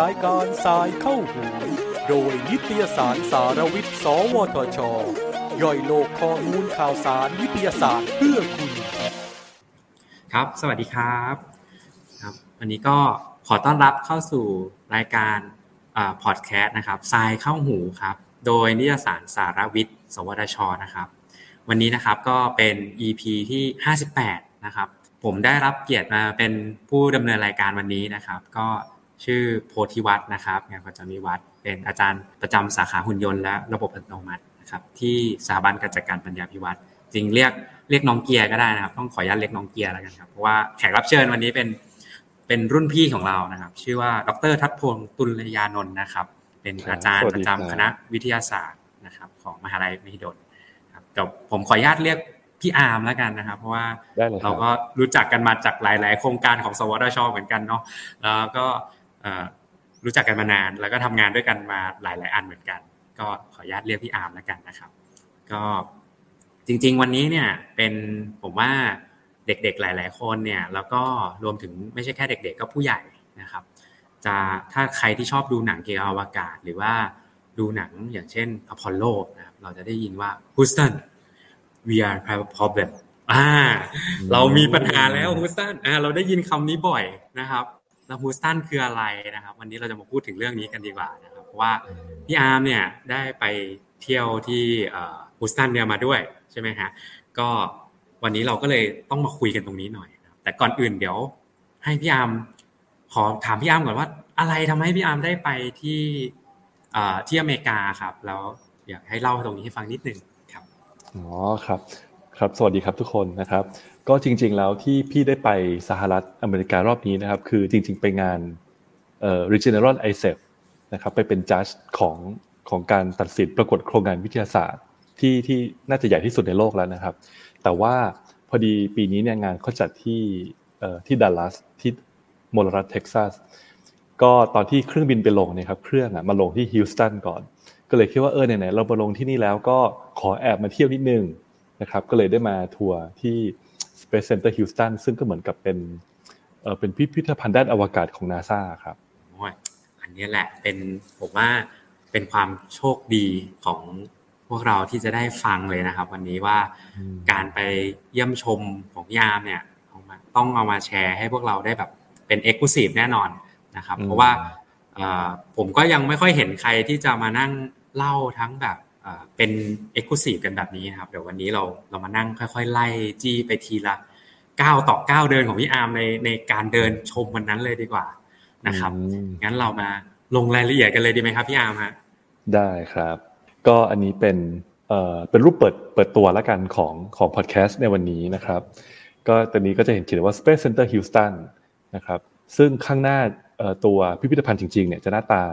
รายการสายเข้าหูโดยนิตยสารสารวิทย์ สวทช ย่อยโลกข้อมูลข่าวสารวิทยาศาสตร์เพื่อคุณ ครับ สวัสดีครับครับ วันนี้ก็ขอต้อนรับเข้าสู่รายการพอดแคสต์นะครับทรายเข้าหูครับ โดยนิตยสารสารวิทย์ สวทช นะครับ วันนี้นะครับก็เป็น EP ที่ 58 นะครับ ผมได้รับเกียรติมาเป็นผู้ดำเนินรายการวันนี้นะครับ ก็ชื่อโพธิวัฒน์นะครับงานประจำวิวัฒน์เป็นอาจารย์ประจำสาขาหุ่นยนต์และระบบอัตโนมัตินะครับที่สถาบันการจัดการปัญญาพิวัตรจริงเรียกเรียกน้องเกียร์ก็ได้นะครับ ต้องขออนุญาตเรียกน้องเกียร์แล้วกันครับเพราะว่าแขกรับเชิญวันนี้เป็นเป็นรุ่นพี่ของเรานะครับ ชื่อว่าดรทัศพงศ์ตุลยานนท์นะครับ เป็นอาจารย์ประจำคณะวิทยาศาสตร์นะครับ ของมหาลัยมหิดลครับเดี๋ยวผมขออนุญาตเรียก พี่อาร์มแล้วกันนะครับ เพราะว่าเราก็รู้จักกันมาจากหลาย ๆ โครงการของสวทชเหมือนกันเนาะแล้วก็รู้จักกันมานาน แล้วก็ทำงานด้วยกันมาหลาย ๆ อันเหมือนกัน ก็ขออนุญาตเรียกพี่อาร์มแล้วกันนะครับ ก็จริง ๆ วันนี้เนี่ยเป็นผมว่าเด็ก ๆ หลาย ๆ คนเนี่ยแล้วก็รวมถึงไม่ใช่แค่เด็ก ๆ ก็ผู้ใหญ่นะครับจะถ้าใครที่ชอบดูหนังเกี่ยวกับอวกาศ หรือว่าดูหนังอย่างเช่นอพอลโลนะครับเราจะได้ยินว่า Houston we are have problem อ่า เรามีปัญหาแล้ว Houston อ่า เราได้ยินคำนี้บ่อยนะครับแล้วฮูสตันคืออะไรนะครับ วันนี้เราจะมาพูดถึงเรื่องนี้กันดีกว่านะครับเพราะว่าพี่อาร์มเนี่ยได้ไปเที่ยวที่ฮูสตันเนี่ยมาด้วยใช่ไหมฮะก็วันนี้เราก็เลยต้องมาคุยกันตรงนี้หน่อยแต่ก่อนอื่นเดี๋ยว ให้พี่อาร์มขอถามพี่อาร์มก่อนว่า อะไรทำให้พี่อาร์มได้ไปที่ที่อเมริกาครับ แล้วอยากให้เล่าตรงนี้ให้ฟังนิดนึงครับ อ๋อครับครับ สวัสดีครับทุกคนนะครับ ก็จริง ๆ แล้วที่พี่ได้ไปสหรัฐอเมริการอบนี้นะครับ คือจริง ๆ ไปงานเอ่อ Regeneron ISEF นะครับไปเป็นจัดของของการตัดสินประกวดโครงงานวิทยาศาสตร์ที่ที่น่าจะใหญ่ที่สุดในโลกแล้วนะครับ แต่ว่าพอดีปีนี้เนี่ยงานเขาจัดที่เอ่อที่ดัลลัสที่มลรัฐเท็กซัสก็ตอนที่เครื่องบินไปลงเนี่ยครับเครื่องอะมาลงที่ฮิลสตันก่อน ก็เลยคิดว่าเออไหนๆเราไปลงที่นี่แล้วก็ขอแอบมาเที่ยวนิดนึงนะครับก็เลยได้มาทัวร์ที่ Space Center Houston ซึ่งก็เหมือนกับเป็นเออเป็นพิพิธภัณฑ์ด้านอวกาศของนาซาครับโอ้ยอันนี้แหละเป็นผมว่าเป็นความโชคดีของพวกเราที่จะได้ฟังเลยนะครับ วันนี้ว่าการไปเยี่ยมชมของพี่อาร์มเนี่ยต้องเอามาแชร์ให้พวกเราได้แบบเป็น exclusive แน่นอนนะครับ เพราะว่าผมก็ยังไม่ค่อยเห็นใครที่จะมานั่ง เล่าทั้งแบบเป็น exclusive กันแบบนี้นะครับ เดี๋ยววันนี้เราเรามานั่งค่อย ๆ ไล่จี้ไปทีละก้าวต่อก้าวเดินของพี่อาร์มในในการเดินชมวันนั้นเลยดีกว่านะครับ งั้นเรามาลงรายละเอียดกันเลยดีไหมครับพี่อาร์มฮะได้ครับ ก็อันนี้เป็นเอ่อเป็นรูปเปิดเปิดตัวแล้วกันของของพอดแคสต์ในวันนี้นะครับ ก็ตอนนี้ก็จะเห็นเขียนว่า Space Center Houston นะครับ ซึ่งข้างหน้าตัวพิพิธภัณฑ์จริงๆเนี่ยจะหน้าตา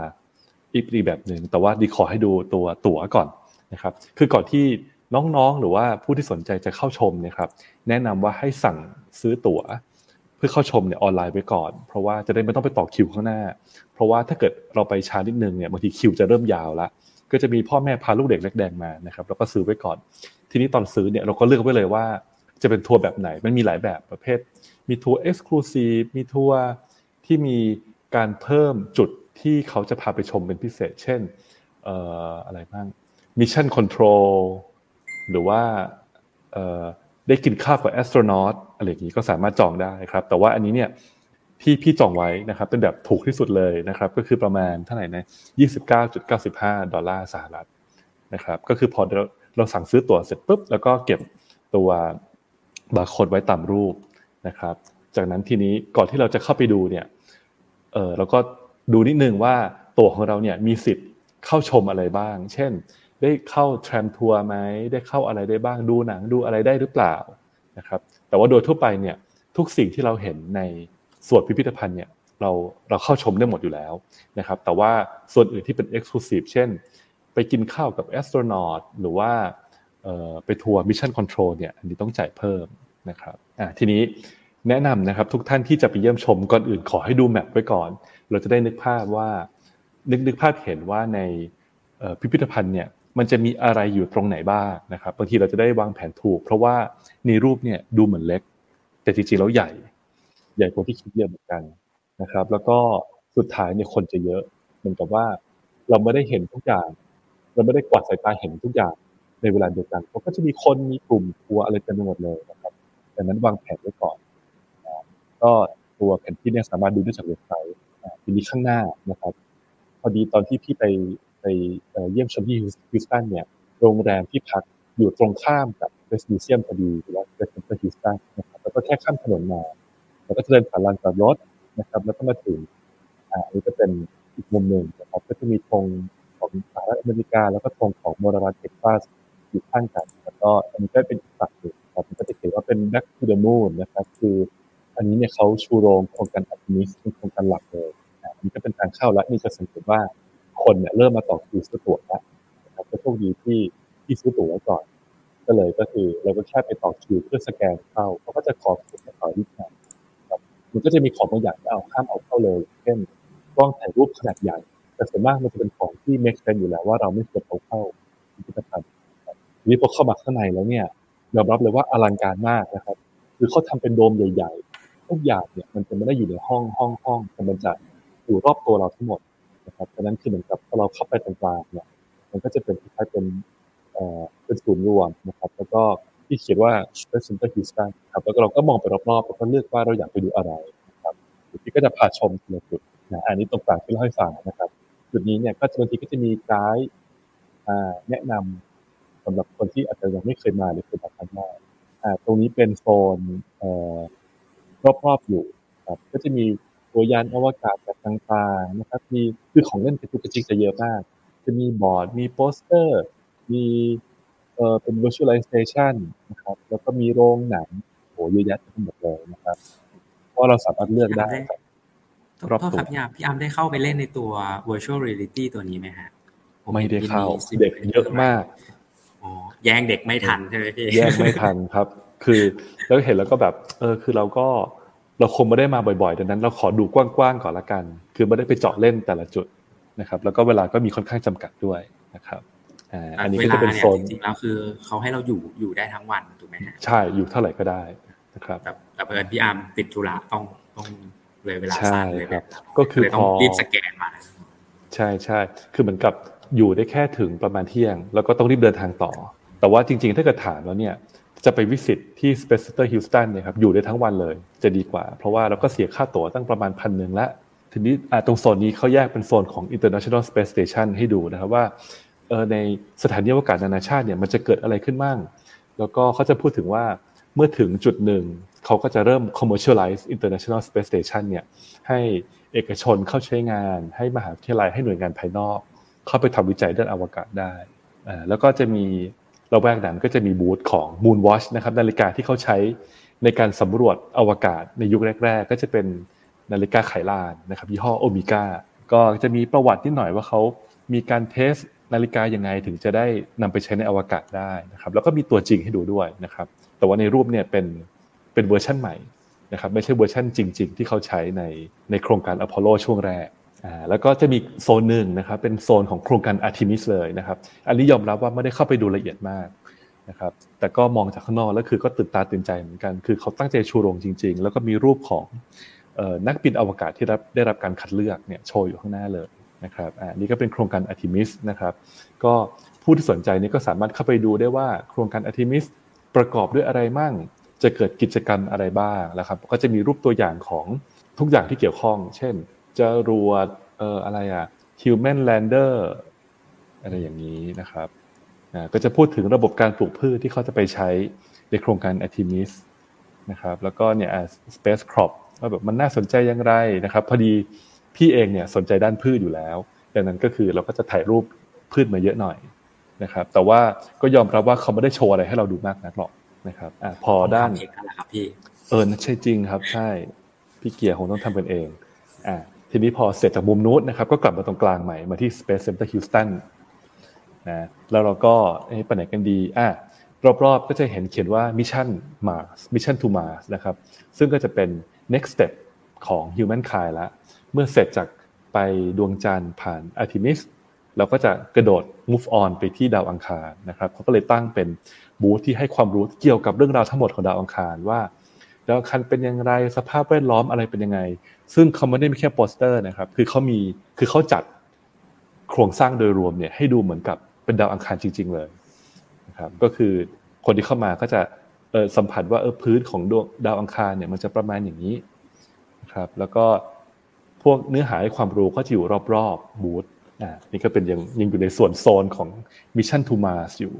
อีกแบบหนึ่งแต่ว่าดีขอให้ดูตัวตั๋วก่อนนะครับ คือก่อนที่น้องๆ หรือว่าผู้ที่สนใจจะเข้าชมเนี่ยครับแนะนำว่าให้สั่งซื้อตั๋ว เพื่อเข้าชมเนี่ยออนไลน์ไว้ก่อน เพราะว่าจะได้ไม่ต้องไปต่อคิวข้างหน้า เพราะว่าถ้าเกิดเราไปช้านิดนึงเนี่ยบางทีคิวจะเริ่มยาวละก็จะมีพ่อแม่พาลูกเด็กเล็กแดงมานะครับแล้วก็ซื้อไว้ก่อน ทีนี้ตอนซื้อเนี่ยเราก็เลือกไว้เลยว่า จะเป็นทัวร์แบบไหนมันมีหลายแบบประเภท มีทัวร์ exclusive มีทัวร์ที่มีการเพิ่มจุด ที่เขาจะพาไปชมเป็นพิเศษ เช่นอะไรบ้าง mission controlหรือว่าได้กินข้าวกับแอสโทรนอตอะไรอย่างนี้ก็สามารถจองได้ครับ แต่ว่าอันนี้เนี่ยที่พี่จองไว้นะครับ เป็นแบบถูกที่สุดเลยนะครับ ก็คือประมาณเท่าไหร่นะ29.95 ดอลลาร์สหรัฐนะครับ ก็คือพอเราเราสั่งซื้อตั๋วเสร็จปุ๊บ แล้วก็เก็บตัวบาร์โค้ดไว้ตามรูปนะครับ จากนั้นทีนี้ก่อนที่เราจะเข้าไปดูเนี่ยเออเราก็ ดูนิดนึงว่าตัวของเราเนี่ยมีสิทธิ์เข้าชมอะไรบ้าง เช่น ได้เข้า tram tour ไหมได้เข้าอะไรได้บ้างดูหนังดูอะไรได้หรือเปล่านะครับแต่ว่าโดยทั่วไปเนี่ยทุกสิ่งที่เราเห็นในส่วนพิพิธภัณฑ์เนี่ยเราเราเข้าชมได้หมดอยู่แล้วนะครับแต่ว่าส่วนอื่นที่เป็น exclusive เช่น ไปกินข้าวกับ astronaut หรือว่าไปทัวร์ mission control เนี่ยอันนี้ต้องจ่ายเพิ่มนะครับอ่าทีนี้แนะนำนะครับทุกท่านที่จะไปเยี่ยมชมก่อนอื่นขอให้ดู map ไว้ก่อน เราจะได้นึกภาพว่า นึกนึกภาพเห็นว่าในพิพิธภัณฑ์เนี่ยมันจะมีอะไรอยู่ตรงไหนบ้างนะครับบางทีเราจะได้วางแผนถูก เพราะว่าในรูปเนี่ยดูเหมือนเล็ก แต่จริงๆแล้วใหญ่ ใหญ่กว่าที่คิดเยอะเหมือนกันนะครับ แล้วก็สุดท้ายเนี่ยคนจะเยอะเหมือนกับว่าเราไม่ได้เห็นทุกอย่าง เราไม่ได้กวาดสายตาเห็นทุกอย่างในเวลาเดียวกันเพราก็จะมีคนมีกลุ่มทัวร์อะไรเต็มไปหมดเลยนะครับดังนั้นวางแผนไว้ก่อนก็ตัวแผนที่เนี่ยสามารถดูได้จากเว็บไซต์ ทีนี้ข้างหน้านะครับ พอดีตอนที่พี่ไปไปเยี่ยมชมที่ฮิวสตันเนี่ย โรงแรมที่พักอยู่ตรงข้ามกับ Space Museum พอดีหรือว่า Space Museum ฮิวสตันนะครับแล้วก็แค่ข้ามถนนมา แล้วก็เดินผ่านลานจอดรถนะครับ แล้วก็มาถึงอ่าอันนี้จะเป็นอีกมุมหนึ่งนะครับก็จะมีธงของสหรัฐอเมริกา แล้วก็ธงของมลรัฐเท็กซัสอยู่ข้างกัน แล้วก็อันนี้ก็เป็นอีกฝั่งหนึ่งครับมันก็จะเขียนว่าเป็น back to the moon นะครับ คือ อันนี้เนี่ยเขาชูโรงโครงการอัตมิสเป็นโครงการหลักเลยนะนี่ก็เป็นทางเข้าแล้วนี่จะสังเกตว่าคนเนี่ยเริ่มมาต่อคิวซื้อตั๋วแล้วนะครับก็โชคดีที่ที่ซื้อตั๋วไว้ก่อน ก็เลยก็คือเราก็แค่ไปต่อคิวเพื่อสแกนเข้าเขาก็จะขอคิวต่อนิดหน่อยมันก็จะมีของบางอย่างที่เอาข้ามเอาเข้าเลย เช่นกล้องถ่ายรูปขนาดใหญ่ แต่ส่วนมากมันจะเป็นของที่ make sense อยู่แล้วว่าเราไม่ควรเอาเข้าพิพิธภัณฑ์ทีนี้พอเข้ามาข้างในแล้วเนี่ยยอมรับเลยว่าอลังการมากนะครับ คือเขาทำเป็นโดมใหญ่ ทุกอย่างเนี่ยมันจะไม่ได้อยู่ในห้องห้องห้องแต่มันจะอยู่รอบตัวเราทั้งหมดนะครับดังนั้นคือเหมือนกับพอเราเข้าไปตรงกลางเนี่ยมันก็จะเป็นคล้ายๆเป็นเอ่อเป็นศูนย์รวมนะครับแล้วก็ที่เขียนว่า Space Center Houston ครับแล้วก็เราก็มองไปรอบๆแล้วก็เลือกว่าเราอยากไปดูอะไรนะครับพี่ก็จะพาชมทีละจุดนะอันนี้ตรงกลางที่เล่าให้ฟังนะครับจุดนี้เนี่ยก็บางทีก็จะมีไกด์แนะนำสำหรับคนที่อาจจะยังไม่เคยมาหรือเคยมาครั้งแรกอ่าตรงนี้เป็นโซนเอ่อ รอบๆอยู่ครับก็จะมีตัวยานอวกาศแบบต่างๆนะครับ มีคือของเล่นกระจุกกระจิกจะเยอะมาก จะมีบอร์ด มีโปสเตอร์ มีเอ่อเป็น visualization นะครับ แล้วก็มีโรงหนังโหเยอะแยะไปหมดเลยนะครับ เพราะเราสามารถเลือกได้ครับรอบตัวพี่อาร์พี่อาร์มได้เข้าไปเล่นในตัว virtual reality ตัวนี้ไหมฮะไม่ได้เข้าเด็กเยอะมากอ๋อแย่งเด็กไม่ทันใช่ไหมพี่แยกไม่ทันครับ คือแล้วเห็นแล้วก็แบบ เออ คือเราก็เราคงไม่ได้มาบ่อยๆดังนั้น เราขอดูกว้างๆก่อนละกัน คือไม่ได้ไปเจาะเล่นแต่ละจุดนะครับ แล้วก็เวลาก็มีค่อนข้างจำกัดด้วยนะครับอ่าอันนี้ก็จะเป็นโซนจริงๆแล้วคือเขาให้เราอยู่อยู่ได้ทั้งวันถูกไหมฮะใช่อยู่เท่าไหร่ก็ได้นะครับแต่แต่เพื่อนพี่อาร์มติดธุระต้องต้องเลยเวลาใช่สั้นเลยครับ ก็คือเลยต้พองอรีบสแกนมาใช่ใช่คือเหมือนกับอยู่ได้แค่ถึงประมาณเที่ยง แล้วก็ต้องรีบเดินทางต่อ แต่ว่าจริง ๆ ถ้าเกิดถามแล้วเนี่ย จะไปวิสิตที่ Space Center Houston เนี่ยครับอยู่ได้ทั้งวันเลยจะดีกว่า เพราะว่าเราก็เสียค่าตั๋วตั้งประมาณพันหนึ่งละทีนี้ตรงโซนนี้เขาแยกเป็นโซนของ International Space Station ให้ดูนะครับว่าเออในสถานีอวกาศนานาชาติเนี่ยมันจะเกิดอะไรขึ้นบ้าง แล้วก็เขาจะพูดถึงว่าเมื่อถึงจุดหนึ่งเขาก็จะเริ่ม commercialize International Space Station เนี่ยให้เอกชนเข้าใช้งาน ให้มหาวิทยาลัยให้หน่วยงานภายนอก เข้าไปทำวิจัยด้านอวกาศได้ แล้วก็จะมี ราแวกนั้นก็จะมีบูธของ Moon Watch นะครับนาฬิกาที่เขาใช้ในการสำรวจอวกาศในยุคแรก ๆ ก็จะเป็นนาฬิกาไขลานนะครับยี่ห้อโอเมก้าก็จะมีประวัตินิดหน่อยว่าเขามีการ test นาฬิกายังไงถึงจะได้นำไปใช้ในอวกาศได้นะครับแล้วก็มีตัวจริงให้ดูด้วยนะครับแต่ว่าในรูปเนี่ยเป็นเป็นเวอร์ชันใหม่นะครับไม่ใช่เวอร์ชันจริง ๆ ที่เขาใช้ในในโครงการอพอลโลช่วงแรก แล้วก็จะมีโซนหนึ่งนะครับเป็นโซนของโครงการอาร์ทิมิสเลยนะครับ อันนี้ยอมรับว่าไม่ได้เข้าไปดูละเอียดมากนะครับ แต่ก็มองจากข้างนอกแล้วคือก็ตื่นตาตื่นใจเหมือนกัน คือเขาตั้งใจชูโรงจริง ๆ แล้วก็มีรูปของออนักบินอวกาศที่รับได้รับการคัดเลือกเนี่ยโชว์อยู่ข้างหน้าเลยนะครับอ่านี่ก็เป็นโครงการอาร์ทิมิสนะครับ ก็ผู้ที่สนใจนี่ก็สามารถเข้าไปดูได้ว่าโครงการอาร์ทิมิสประกอบด้วยอะไรมั่ง จะเกิดกิจกรรมอะไรบ้างนะครับ ก็จะมีรูปตัวอย่างของทุกอย่างที่เกี่ยวข้อง เช่น จรวดเอ่ออะไรอะ human lander อะไรอย่างนี้นะครับอ่าก็จะพูดถึงระบบการปลูกพืชที่เขาจะไปใช้ในโครงการ Artemis นะครับ แล้วก็เนี่ยอ่า space crop ว่าแบบมันน่าสนใจอย่างไรนะครับ พอดีพี่เองเนี่ยสนใจด้านพืชอยู่แล้วดังนั้นก็คือเราก็จะถ่ายรูปพืชมาเยอะหน่อยนะครับ แต่ว่าก็ยอมรับว่าเขาไม่ได้โชว์อะไรให้เราดูมากนักหรอกนะครับอ่าพอด้านทำเองนั่นแหละครับพี่ เออใช่จริงครับ ใช่ พี่เกียร์คงต้องทำกันเอง อ่า ทีนี้พอเสร็จจากมุมนู้นนะครับ ก็กลับมาตรงกลางใหม่มาที่ Space Center Houston นะแล้วเราก็ไปไหนกันดีอะรอบๆก็จะเห็นเขียนว่า Mission Mars Mission to Mars นะครับ ซึ่งก็จะเป็น next step ของ Humankind ละ เมื่อเสร็จจากไปดวงจันทร์ผ่าน Artemis เราก็จะกระโดด move on ไปที่ดาวอังคารนะครับเขาก็เลยตั้งเป็นบูธที่ให้ความรู้เกี่ยวกับเรื่องราวทั้งหมดของดาวอังคารว่า ดาวอังคารเป็นอย่างไรสภาพแวดล้อมอะไรเป็นยังไง ซึ่งเขาไม่ได้มีแค่โปสเตอร์นะครับ คือเขามีคือเขาจัดโครงสร้างโดยรวมเนี่ยให้ดูเหมือนกับเป็นดาวอังคารจริง ๆ เลยนะครับก็คือคนที่เข้ามาก็จะสัมผัสว่าเออพื้นของดวงดาวอังคารเนี่ยมันจะประมาณอย่างนี้นะครับแล้วก็พวกเนื้อหาความรู้ก็จะอยู่รอบๆบูธอ่านี่ก็เป็นยังยังอยู่ในส่วนโซนของ Mission to Mars อยู่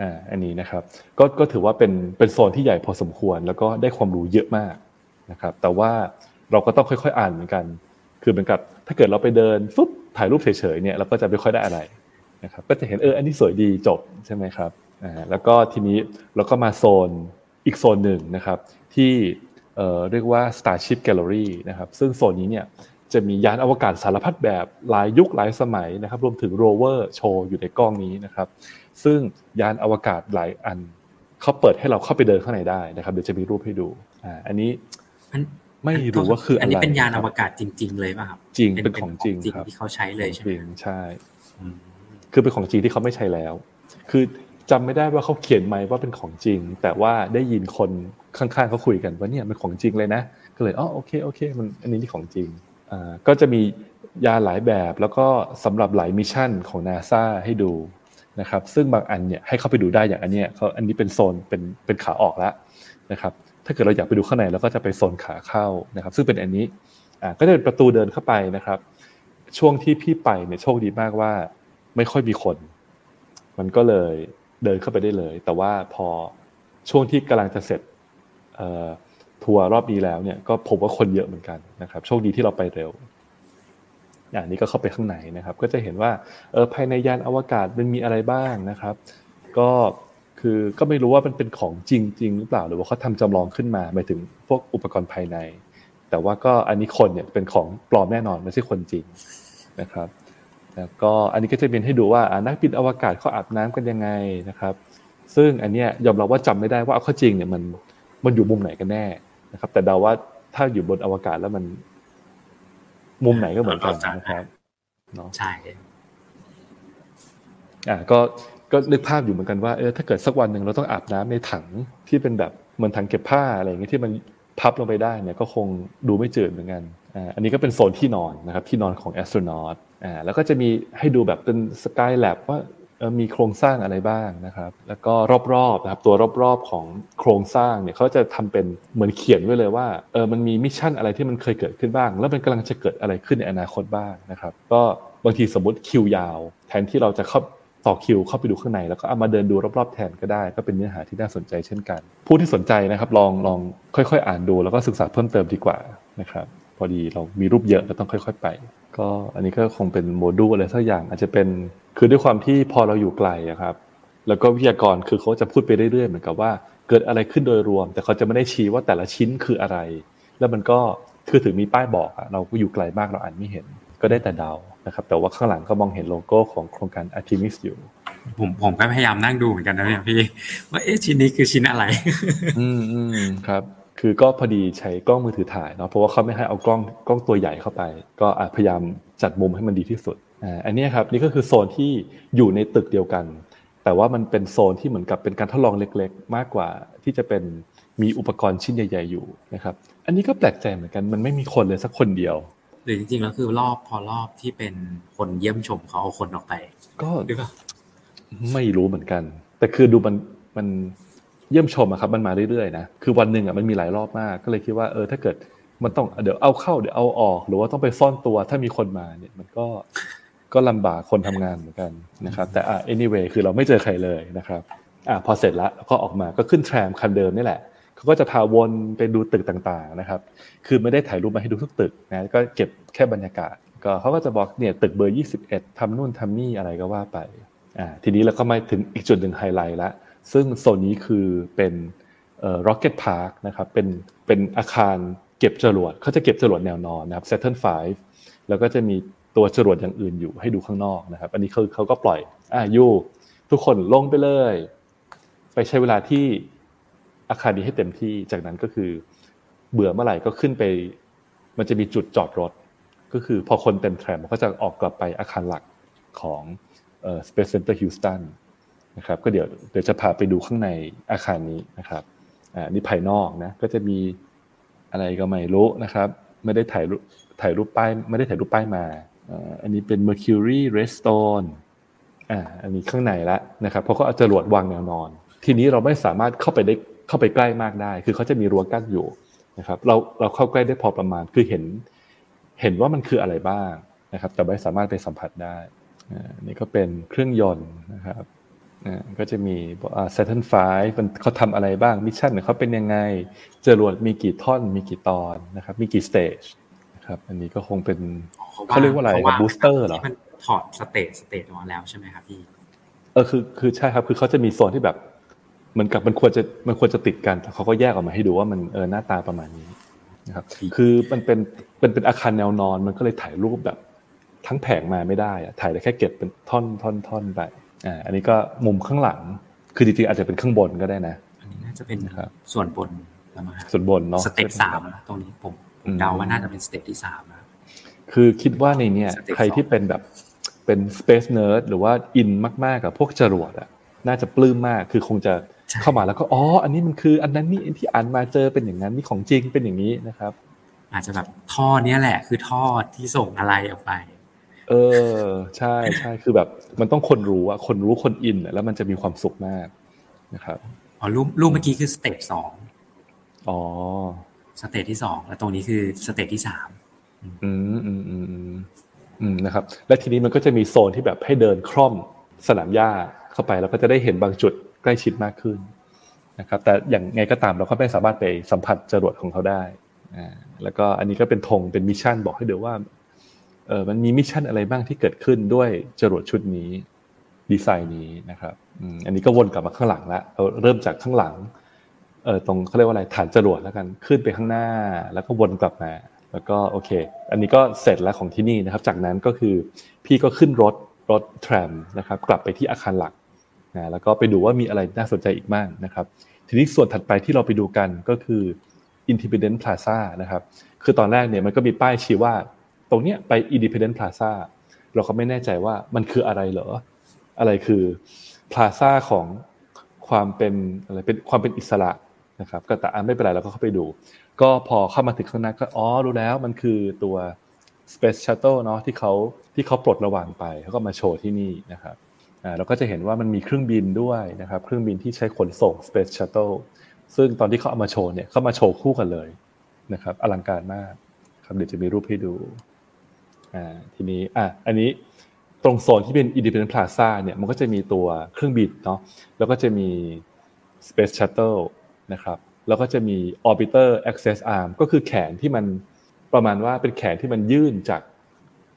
อ่าอันนี้นะครับก็ก็ถือว่าเป็นเป็นโซนที่ใหญ่พอสมควร แล้วก็ได้ความรู้เยอะมากนะครับ แต่ว่าเราก็ต้องค่อยๆอ่านเหมือนกัน คือเหมือนกับถ้าเกิดเราไปเดินฟึบถ่ายรูปเฉยๆเนี่ยเราก็จะไม่ค่อยได้อะไรนะครับก็จะเห็นเอออันนี้สวยดีจบใช่ไหมครับอ่าแล้วก็ทีนี้เราก็มาโซนอีกโซนหนึ่งนะครับ ที่เอ่อเรียกว่า Starship Gallery นะครับซึ่งโซนนี้เนี่ยจะมียานอวกาศสารพัดแบบหลายยุคหลายสมัยนะครับ รวมถึงโรเวอร์โชว์อยู่ในกล้องนี้นะครับ ซึ่งยานอวกาศหลายอันเขาเปิดให้เราเข้าไปเดินข้างในได้นะครับเดี๋ยวจะมีรูปให้ดูอ่าอันนี้ไม่รู้ว่าคืออะไรอันนี้เป็นยานอวกาศจริง ๆ เลยป่ะครับจริงเป็นของจริงครับที่เขาใช้เลยใช่ไหมใช่คือเป็นของจริงที่เขาไม่ใช้แล้ว คือจำไม่ได้ว่าเขาเขียนไหมว่าเป็นของจริง แต่ว่าได้ยินคนข้างๆเขาคุยกันว่าเนี่ยเป็นของจริงเลยนะ ก็เลยอ๋อโอเคโอเค มันอันนี้ที่ของจริงอ่าก็จะมียาหลายแบบแล้วก็สำหรับหลายมิชชั่นของนาซาให้ดู นะครับซึ่งบางอันเนี่ยให้เข้าไปดูได้อย่างอันเนี้ยเขาอันนี้เป็นโซนเป็นเป็นขาออกแล้วนะครับถ้าเกิดเราอยากไปดูข้างในเราก็จะไปโซนขาเข้านะครับ ซึ่งเป็นอันนี้อ่าก็จะเป็นประตูเดินเข้าไปนะครับ ช่วงที่พี่ไปเนี่ยโชคดีมากว่า ไม่ค่อยมีคน มันก็เลยเดินเข้าไปได้เลย แต่ว่าพอช่วงที่กำลังจะเสร็จทัวร์รอบนี้แล้วเนี่ยก็พบว่าคนเยอะเหมือนกันนะครับ โชคดีที่เราไปเร็ว อย่างนี้ก็เข้าไปข้างในนะครับ ก็จะเห็นว่าเออภายในยานอวกาศมันมีอะไรบ้างนะครับ ก็คือก็ไม่รู้ว่ามันเป็นของจริงจริงหรือเปล่าหรือว่าเขาทำจำลองขึ้นมาหมายถึงพวกอุปกรณ์ภายใน แต่ว่าก็อันนี้คนเนี่ยเป็นของปลอมแน่นอนไม่ใช่คนจริงนะครับ แล้วก็อันนี้ก็จะเป็นให้ดูว่านักบินอวกาศเขาอาบน้ำกันยังไงนะครับ ซึ่งอันเนี้ยยอมรับว่าจำไม่ได้ว่าเอาข้าจริงเนี่ยมันมันอยู่มุมไหนกันแน่นะครับ แต่เดาว่าถ้าอยู่บนอวกาศแล้วมัน มุมไหนก็เหมือนกันนะครับเนาะใช่อ่าก็ก็นึกภาพอยู่เหมือนกันว่าเออถ้าเกิดสักวันหนึ่งเราต้องอาบน้ำในถังที่เป็นแบบเหมือนถังเก็บผ้าอะไรอย่างเงี้ยที่มันพับลงไปได้เนี่ยก็คงดูไม่จืดเหมือนกันอ่าอันนี้ก็เป็นโซนที่นอนนะครับที่นอนของแอสโทรนอตอ่าแล้วก็จะมีให้ดูแบบเป็นสกายแลบว่า มีโครงสร้างอะไรบ้างนะครับ แล้วก็รอบๆนะครับตัวรอบๆของโครงสร้างเนี่ยเขาจะทำเป็นเหมือนเขียนไว้เลยว่าเออมันมี mission อะไรที่มันเคยเกิดขึ้นบ้าง แล้วมันกำลังจะเกิดอะไรขึ้นในอนาคตบ้างนะครับ ก็บางทีสมมติคิวยาว แทนที่เราจะเข้าต่อคิวเข้าไปดูข้างในแล้วก็เอามาเดินดูรอบๆแทนก็ได้ ก็เป็นเนื้อหาที่น่าสนใจเช่นกัน ผู้ที่สนใจนะครับลองลองค่อยๆ อ่านดูแล้วก็ศึกษาเพิ่มเติมดีกว่านะครับ พอดีเรามีรูปเยอะเราต้องค่อย ๆ ไป ก็อันนี้ก็คงเป็นโมดูลอะไรสักอย่าง อาจจะเป็นคือด้วยความที่พอเราอยู่ไกลครับ แล้วก็วิทยากรคือเขาจะพูดไปเรื่อยๆเหมือนกับว่าเกิดอะไรขึ้นโดยรวม แต่เขาจะไม่ได้ชี้ว่าแต่ละชิ้นคืออะไร แล้วมันก็คือถึงมีป้ายบอกอะเราก็อยู่ไกลมากเราอ่านไม่เห็น ก็ได้แต่เดานะครับ แต่ว่าข้างหลังก็มองเห็นโลโก้ของโครงการ Artemis อยู่ ผมผมก็พยายามนั่งดูเหมือนกันนะเนี่ยพี่ว่าเอ๊ะชิ้นนี้คือชิ้นอะไร อืมอืมครับ คือก็พอดีใช้กล้องมือถือถ่ายเนาะเพราะว่าเขาไม่ให้เอากล้องกล้องตัวใหญ่เข้าไป ก็พยายามจัดมุมให้มันดีที่สุดอ่าอันนี้ครับนี่ก็คือโซนที่อยู่ในตึกเดียวกัน แต่ว่ามันเป็นโซนที่เหมือนกับเป็นการทดลองเล็ก ๆ มากกว่าที่จะเป็นมีอุปกรณ์ชิ้นใหญ่ ๆ อยู่นะครับอันนี้ก็แปลกใจเหมือนกันมันไม่มีคนเลยสักคนเดียวหรือจริงๆแล้วคือรอบพอรอบที่เป็นคนเยี่ยมชมเขาเอาคนออกไป ก็หรือเปล่าไม่รู้เหมือนกัน แต่คือดูมันมัน เยี่ยมชมอะครับมันมาเรื่อยๆนะคือวันหนึ่งอะมันมีหลายรอบมาก ก็เลยคิดว่าเออถ้าเกิดมันต้องเดี๋ยวเอาเข้าเดี๋ยวเอาออก หรือว่าต้องไปซ่อนตัวถ้ามีคนมาเนี่ยมันก็ก็ลำบากคนทำงานเหมือนกันนะครับ แต่อะ anyway คือเราไม่เจอใครเลยนะครับอะพอเสร็จแล้วก็ออกมาก็ขึ้นแทรมคันเดิมนี่แหละเขาก็จะพาวนไปดูตึกต่างๆนะครับ คือไม่ได้ถ่ายรูปมาให้ดูทุกตึกนะก็เก็บแค่บรรยากาศ ก็เขาก็จะบอกเนี่ยตึกเบอร์ 21ทำนู่นทำนี่อะไรก็ว่าไปอ่าทีนี้เราก็มาถึงอีกจุดหนึ่งไฮไลท์ละ ซึ่งโซนนี้คือเป็นเอ่อ Rocket Park นะครับเป็นเป็นอาคารเก็บจรวดเขาจะเก็บจรวดแนวนอนนะครับ Saturn 5 แล้วก็จะมีตัวจรวดอย่างอื่นอยู่ให้ดูข้างนอกนะครับ อันนี้เขาเขาก็ปล่อยอ่ายูทุกคนลงไปเลย ไปใช้เวลาที่อาคารนี้ให้เต็มที่จากนั้นก็คือ เบื่อเมื่อไหร่ก็ขึ้นไป มันจะมีจุดจอดรถ ก็คือพอคนเต็มแทรมก็จะออกกลับไปอาคารหลักของเอ่อ Space Center Houston นะครับ ก็เดี๋ยวเดี๋ยวจะพาไปดูข้างในอาคารนี้นะครับอ่านี่ภายนอกนะก็จะมีอะไรก็ไม่รู้นะครับ ไม่ได้ถ่ายรูปถ่ายรูปป้ายไม่ได้ถ่ายรูปป้ายมาอันนี้เป็น Mercury Redstone อ่าอันนี้ข้างในละนะครับ เพราะเขาเอาจรวดวางแนวนอน ทีนี้เราไม่สามารถเข้าไปได้เข้าไปใกล้มากได้ คือเขาจะมีรั้วกั้นอยู่นะครับ เราเราเข้าใกล้ได้พอประมาณคือเห็นเห็นว่ามันคืออะไรบ้างนะครับ แต่ไม่สามารถไปสัมผัสได้อ่านี่ก็เป็นเครื่องยนต์นะครับ อ่าก็จะมีอ่า Saturn V มันเขาทำอะไรบ้าง mission เขาเป็นยังไงจรวดมีกี่ท่อนมีกี่ตอนนะครับมีกี่ stage นะครับอันนี้ก็คงเป็นเขาเรียกว่าอะไร booster เหรอถอด stage stage ออกมาแล้วใช่ไหมครับพี่เออคือคือใช่ครับคือเขาจะมีโซนที่แบบเหมือนกับมันควรจะมันควรจะติดกันเขาก็แยกออกมาให้ดูว่ามันเออหน้าตาประมาณนี้นะครับคือมันเป็นเป็นเป็นอาคารแนวนอนมันก็เลยถ่ายรูปแบบ ทั้งแผงมาไม่ได้อะถ่ายได้แค่เก็บเป็นท่อนท่อนท่อนไป อ่าอันนี้ก็มุมข้างหลัง คือจริงๆอาจจะเป็นข้างบนก็ได้นะ อันนี้น่าจะเป็นครับส่วนบนแล้วมั้งส่วนบนเนาะสเต็ปสามตรงนี้ผมเดาว่าน่าจะเป็น step ที่สามคือคิดว่าในเนี้ยใครที่เป็นแบบเป็น Space Nerd หรือว่าอินมากๆกับพวกจรวดอะน่าจะปลื้มมากคือคงจะเข้ามาแล้วก็อ๋ออันนี้มันคืออันนั้นนี่ที่อ่านมาเจอเป็นอย่างนั้นนี่ของจริงเป็นอย่างนี้นะครับ อาจจะแบบท่อเนี้ยแหละ คือท่อที่ส่งอะไรออกไป เออ ใช่ใช่คือแบบ มันต้องคนรู้อะคนรู้คนอินแล้วมันจะมีความสุขมากนะครับอ๋อรูปรูปเมื่อกี้คือ step สองอ๋อ stage ที่สองแล้วตรงนี้คือ stage ที่สามอืมอืมอืมอืมนะครับ และทีนี้มันก็จะมีโซนที่แบบให้เดินคล่อมสนามหญ้าเข้าไปแล้วก็จะได้เห็นบางจุดใกล้ชิดมากขึ้นนะครับ แต่อย่างไงก็ตามเราก็ไม่สามารถไปสัมผัสจรวดของเขาได้อ่าแล้วก็อันนี้ก็เป็นธงเป็น mission บอกให้เดี๋ยวว่า เออมันมี mission อะไรบ้างที่เกิดขึ้นด้วยจรวดชุดนี้ดีไซน์นี้นะครับอันนี้ก็วนกลับมาข้างหลังแล้วเราเริ่มจากข้างหลังเออตรงเขาเรียกว่าอะไรฐานจรวดแล้วกันขึ้นไปข้างหน้า แล้วก็วนกลับมา แล้วก็โอเค อันนี้ก็เสร็จแล้วของที่นี่นะครับ จากนั้นก็คือพี่ก็ขึ้นรถรถแทรมนะครับ กลับไปที่อาคารหลักนะแล้วก็ไปดูว่ามีอะไรน่าสนใจอีกบ้างนะครับ ทีนี้ส่วนถัดไปที่เราไปดูกันก็คือ Independent Plaza นะครับ คือตอนแรกเนี่ยมันก็มีป้ายชี้ว่า รงเนี้ยไป Independent Plaza เราก็ไม่แน่ใจว่ามันคืออะไรเหรอ อะไรคือ Plaza ของความเป็นอะไรเป็นความเป็นอิสระนะครับก็แต่ไม่เป็นไรเราก็เข้าไปดู ก็พอเข้ามาถึงข้างหน้าก็อ๋อรู้แล้วมันคือตัว Space Shuttle เนาะที่เขาที่เขาปลดระหว่างไปเขาก็มาโชว์ที่นี่นะครับอ่าเราก็จะเห็นว่ามันมีเครื่องบินด้วยนะครับ เครื่องบินที่ใช้ขนส่ง Space Shuttle ซึ่งตอนที่เขาเอามาโชว์เนี่ยเขามาโชว์คู่กันเลยนะครับ อลังการมากครับเดี๋ยวจะมีรูปให้ดู อ่าทีนี้อะอันนี้ตรงโซนที่เป็น Independent Plaza เนี่ยมันก็จะมีตัวเครื่องบินเนาะแล้วก็จะมี Space Shuttle นะครับแล้วก็จะมี orbiter access arm ก็คือแขนที่มันประมาณว่าเป็นแขนที่มันยื่นจาก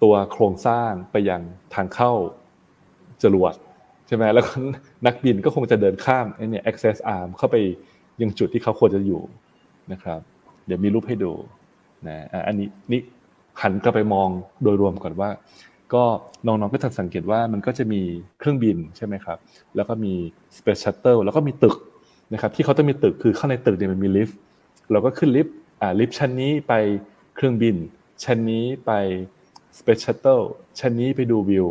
ตัวโครงสร้างไปยังทางเข้าจรวดใช่ไหมแล้วนักบินก็คงจะเดินข้ามไอ้นี่ access arm เข้าไปยังจุดที่เขาควรจะอยู่นะครับ เดี๋ยวมีรูปให้ดูนะอันนี้นี่ หันกลับไปมองโดยรวมก่อนว่า ก็น้องๆก็จะสังเกตว่ามันก็จะมีเครื่องบินใช่ไหมครับ แล้วก็มี space shuttle แล้วก็มีตึกนะครับที่เขาต้องมีตึกคือข้างในตึกเนี่ยมันมีลิฟต์เราก็ขึ้นลิฟต์อ่าลิฟต์ชั้นนี้ไปเครื่องบิน ชั้นนี้ไป Space Shuttle ชั้นนี้ไปดูวิว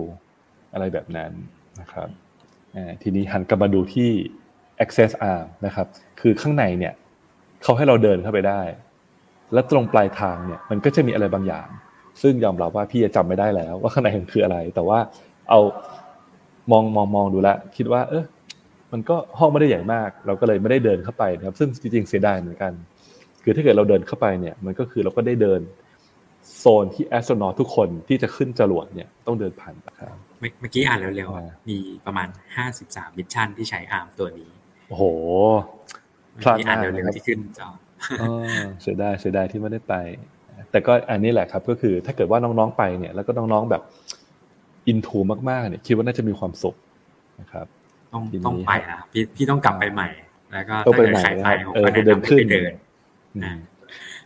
อะไรแบบนั้นนะครับทีนี้หันกลับมาดูที่ access arm นะครับ คือข้างในเนี่ยเขาให้เราเดินเข้าไปได้ และตรงปลายทางเนี่ยมันก็จะมีอะไรบางอย่าง ซึ่งยอมรับว่าพี่จะจำไม่ได้แล้ว ว่าข้างในมันคืออะไร แต่ว่าเอามองมองมองดูแลคิดว่า เออมันก็ห้องไม่ได้ใหญ่มาก เราก็เลยไม่ได้เดินเข้าไปนะครับ ซึ่งจริงๆเสียดายเหมือนกัน คือถ้าเกิดเราเดินเข้าไปเนี่ย มันก็คือเราก็ได้เดินโซนที่ astronaut ทุกคนที่จะขึ้นจรวดเนี่ยต้องเดินผ่านครับเมื่อกี้อ่านเร็วๆมีประมาณห้าสิบสาม mission ที่ใช้ arm ตัวนี้ โอ้โหพลาดอ่านเร็วๆที่ขึ้นจอ เสียดายเสียดายที่ไม่ได้ไป แต่ก็อันนี้แหละครับ ก็คือถ้าเกิดว่าน้องๆไปเนี่ย แล้วก็น้องๆแบบ into มากๆเนี่ยคิดว่าน่าจะมีความสุขนะครับ ต้องต้องไปนะพี่พี่ต้องกลับไปใหม่ แล้วก็ถ้าเกิดใครไปผมก็แนะนำให้ไปเดิน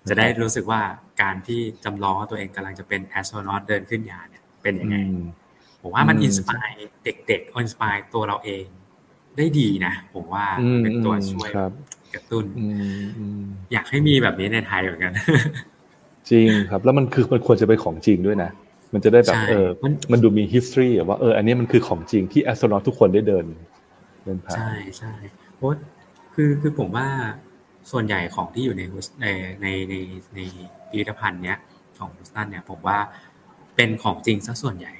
จะได้รู้สึกว่าการที่จำลองว่าตัวเองกำลังจะเป็น astronaut เดินขึ้นยานเนี่ยเป็นยังไงผมว่ามัน inspire เด็กๆ inspire ตัวเราเองได้ดีนะ ผมว่าเป็นตัวช่วย กระตุ้นอยากให้มีแบบนี้ในไทยเหมือนกัน จริงครับแล้วมันคือมันควรจะเป็นของจริงด้วยนะ มันจะได้แบบเออมันดูมี history ว่าเอออันนี้มันคือของจริงที่แอสโทรนอตทุกคนได้เดินเดินผ่านใช่ใช่เพราะคือคือผมว่าส่วนใหญ่ของที่อยู่ในในในในในพิพิธภัณฑ์เนี้ยของฮุสตันเนี่ยผมว่าเป็นของจริงซะส่วนใหญ่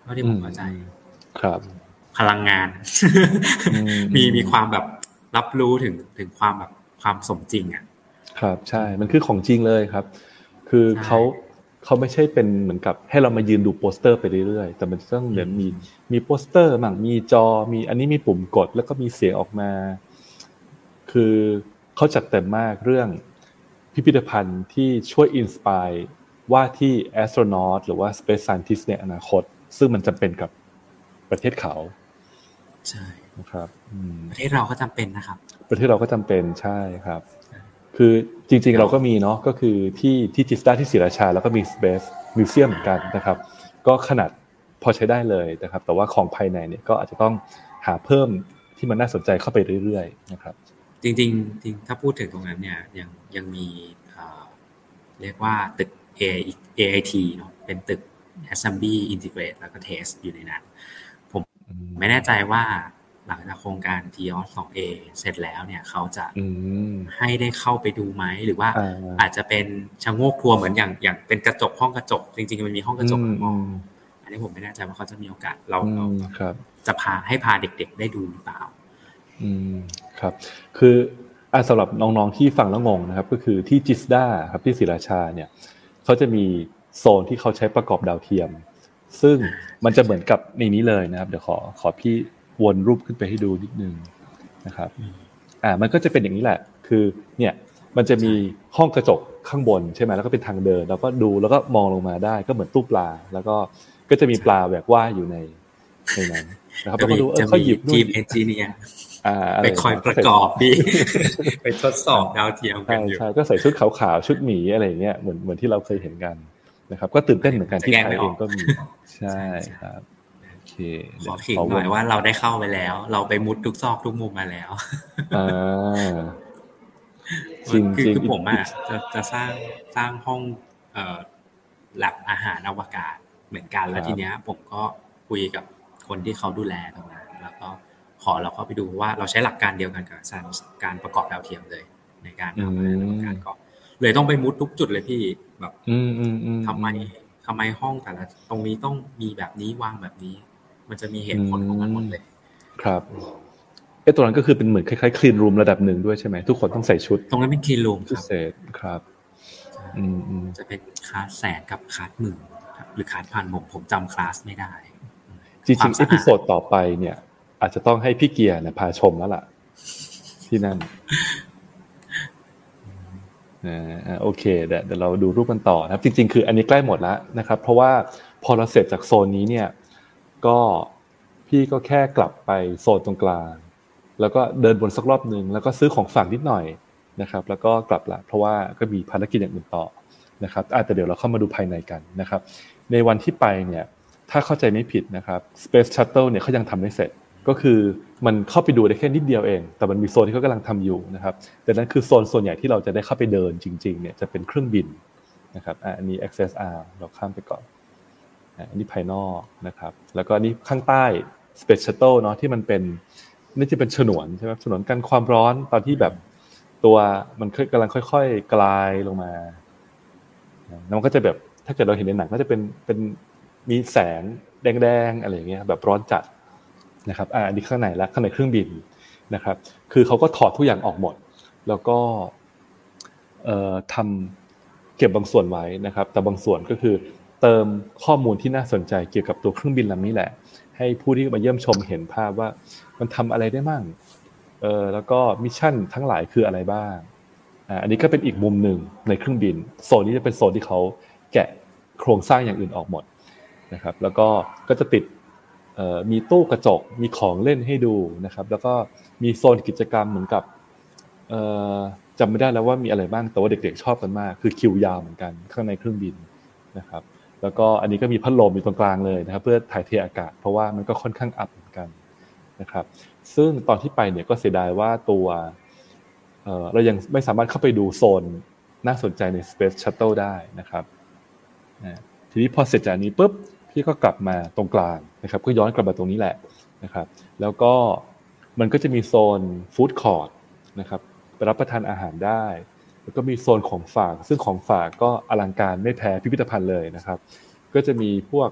เท่าที่ผมเข้าใจ ครับ พลังงาน มีมีความแบบ รับรู้ถึงถึงความแบบความสมจริงอะครับใช่มันคือของจริงเลยครับ คือเขาเขาไม่ใช่เป็นเหมือนกับให้เรามายืนดูโปสเตอร์ไปเรื่อยๆแต่มันต้องเหมือนมีมีโปสเตอร์มั่งมีจอมีอันนี้มีปุ่มกดแล้วก็มีเสียงออกมา คือเขาจัดเต็มมากเรื่องพิพิธภัณฑ์ที่ช่วย inspireว่าที่แอสโทรนอตหรือว่า Space Scientist ในอนาคต ซึ่งมันจำเป็นกับประเทศเขา ใช่นะ ครับประเทศเราก็จำเป็นนะครับ ประเทศเราก็จำเป็นใช่ครับ คือจริงๆเราก็มีเนาะก็คือที่ที่จิสตาที่ศรีราชา แล้วก็มี Space Museum เหมือนกันนะครับ ก็ขนาดพอใช้ได้เลยนะครับ แต่ว่าของภายในเนี่ยก็อาจจะต้องหาเพิ่มที่มันน่าสนใจเข้าไปเรื่อยๆนะครับ จริงๆจริงถ้าพูดถึงตรงนั้นเนี่ยยังยังมีเรียกว่าตึก AIT เนาะเป็นตึก Assembly Integrate แล้วก็ Test อยู่ในนั้น ผมไม่แน่ใจว่า หลังจากโครงการ t อ s 2A เสร็จแล้วเนี่ยเขาจะให้ได้เข้าไปดูไหมหรือว่าอาจจะเป็นชะโงกทัวร์เหมือนอย่างอย่างเป็นกระจกห้องกระจก จริงๆมันมีห้องกระจกมองอันนี้ผมไม่แน่ใจว่าเขาจะมีโอกาสเราเราจะพาให้พาเด็กๆได้ดูหรือเปล่า อืมครับ คืออ่าสำหรับน้องๆที่ฟังแล้วงงนะครับ ก็คือที่จิสดาครับที่ศรีราชาเนี่ยเขาจะมีโซนที่เขาใช้ประกอบดาวเทียม ซึ่งมันจะเหมือนกับในนี้เลยนะครับ เดี๋ยวขอขอพี่ วนรูปขึ้นไปให้ดูนิดนึงนะครับ อ่า มันก็จะเป็นอย่างนี้แหละ คือ เนี่ย มันจะมีห้องกระจกข้างบนใช่ไหมแล้วก็เป็นทางเดินแล้วก็ดูแล้วก็มองลงมาได้ ก็เหมือนตู้ปลา แล้วก็ ก็จะมีปลาแหวกว่ายอยู่ในในนั้นนะครับแล้วก็ดูเออเขาหยิบทีมเอนจิเนียร์ไปคอยประกอบดีไปทดสอบดาวเทียมกันอยู่ใช่ก็ใส่ชุดขาวๆชุดหมีอะไรเงี้ยเหมือนเหมือนที่เราเคยเห็นกันนะครับ ก็ตื่นเต้นเหมือนกันที่ไทยเองก็มีใช่ครับโอ เคขอขิงหน่อยว่าเราได้เข้าไปแล้ว เราไปมุดทุกซอกทุกมุมมาแล้วอ่าจริงคือคือผมอะจะจะสร้างสร้างห้องเอ่อหลับอาหารอวกาศเหมือนกันแล้วทีเนี้ย ผมก็คุยกับคนที่เขาดูแลตรงนั้นแล้วก็ขอเราเข้าไปดูว่าเราใช้หลักการเดียวกันกับการประกอบดาวเทียมเลย ในการทำการก็เลยต้องไปมุดทุกจุดเลยพี่แบบทำไมทำไมห้องแต่ละ ตรงนี้ต้องมีแบบนี้วางแบบนี้ มันจะมีเหตุผลของมันหมดเลย ครับไอ้ตัวนั้นก็คือเป็นเหมือนคล้ายๆคลีนรูมระดับหนึ่งด้วยใช่ไหมทุกคนต้องใส่ชุด ตรงนั้นเป็นคลีนรูมพิเศษครับ อืมจะเป็นคลาสแสนกับคลาสหมื่นหรือคลาสพันผมผมจำคลาสไม่ได้ จริงๆ episode ต่อไปเนี่ย อาจจะต้องให้พี่เกียร์เนี่ยพาชมแล้วล่ะ ที่นั่นนะโอเคเดี๋ยวเราดูรูปกันต่อนะครับ จริง ๆ คืออันนี้ใกล้หมดแล้วนะครับ เพราะว่าพอเราเสร็จจากโซนนี้เนี่ย ก็พี่ก็แค่กลับไปโซนตรงกลาง แล้วก็เดินบนสักรอบหนึ่งแล้วก็ซื้อของฝากนิดหน่อยนะครับ แล้วก็กลับละเพราะว่าก็มีภารกิจอย่างอื่นต่อนะครับอาจจะเดี๋ยวเราเข้ามาดูภายในกันนะครับ ในวันที่ไปเนี่ยถ้าเข้าใจไม่ผิดนะครับ Space Shuttle เนี่ยเขายังทำไม่เสร็จ ก็คือมันเข้าไปดูได้แค่นิดเดียวเอง แต่มันมีโซนที่เขากำลังทำอยู่นะครับแต่นั้นคือโซนส่วนใหญ่ที่เราจะได้เข้าไปเดินจริงๆเนี่ยจะเป็นเครื่องบินนะครับอันนี้ Access R เราข้ามไปก่อน อันนี้ภายนอกนะครับ แล้วก็นี่ข้างใต้ Space Shuttle เนาะที่มันเป็นนี่จะเป็นฉนวนใช่ไหมฉนวนกันความร้อนตอนที่แบบตัวมันกำลังค่อยๆกลายลงมาแล้วมันก็จะแบบถ้าเกิดเราเห็นในหนังก็จะเป็นเป็นมีแสงแดงๆอะไรเงี้ยแบบร้อนจัดนะครับอ่านี่ข้างในแล้วข้างในเครื่องบินนะครับ คือเขาก็ถอดทุกอย่างออกหมด แล้วก็เอ่อทำเก็บบางส่วนไว้นะครับ แต่บางส่วนก็คือ เติมข้อมูลที่น่าสนใจเกี่ยวกับตัวเครื่องบินลำนี้แหละ ให้ผู้ที่มาเยี่ยมชมเห็นภาพว่ามันทำอะไรได้มั่งเออแล้วก็ mission ทั้งหลายคืออะไรบ้างอ่าอันนี้ก็เป็นอีกมุมหนึ่งในเครื่องบิน โซนนี้จะเป็นโซนที่เขาแกะโครงสร้างอย่างอื่นออกหมดนะครับ แล้วก็ก็จะติดมีตู้กระจก มีของเล่นให้ดูนะครับ แล้วก็มีโซนกิจกรรมเหมือนกับจำไม่ได้แล้วว่ามีอะไรบ้าง แต่ว่าเด็กๆชอบกันมาก คือคิวยาวเหมือนกันข้างในเครื่องบินนะครับ แล้วก็อันนี้ก็มีพัดลมอยู่ตรงกลางเลยนะครับ เพื่อถ่ายเทอากาศ เพราะว่ามันก็ค่อนข้างอับเหมือนกันนะครับ ซึ่งตอนที่ไปเนี่ยก็เสียดายว่าตัวเรายังไม่สามารถเข้าไปดูโซนน่าสนใจใน Space Shuttle ได้นะครับทีนี้พอเสร็จจากนี้ปุ๊บพี่ก็กลับมาตรงกลางนะครับก็ย้อนกลับมาตรงนี้แหละนะครับ แล้วก็มันก็จะมีโซนฟู้ดคอร์ทนะครับไปรับประทานอาหารได้ แล้วก็มีโซนของฝาก ซึ่งของฝากก็อลังการไม่แพ้พิพิธภัณฑ์เลยนะครับ ก็จะมีพวก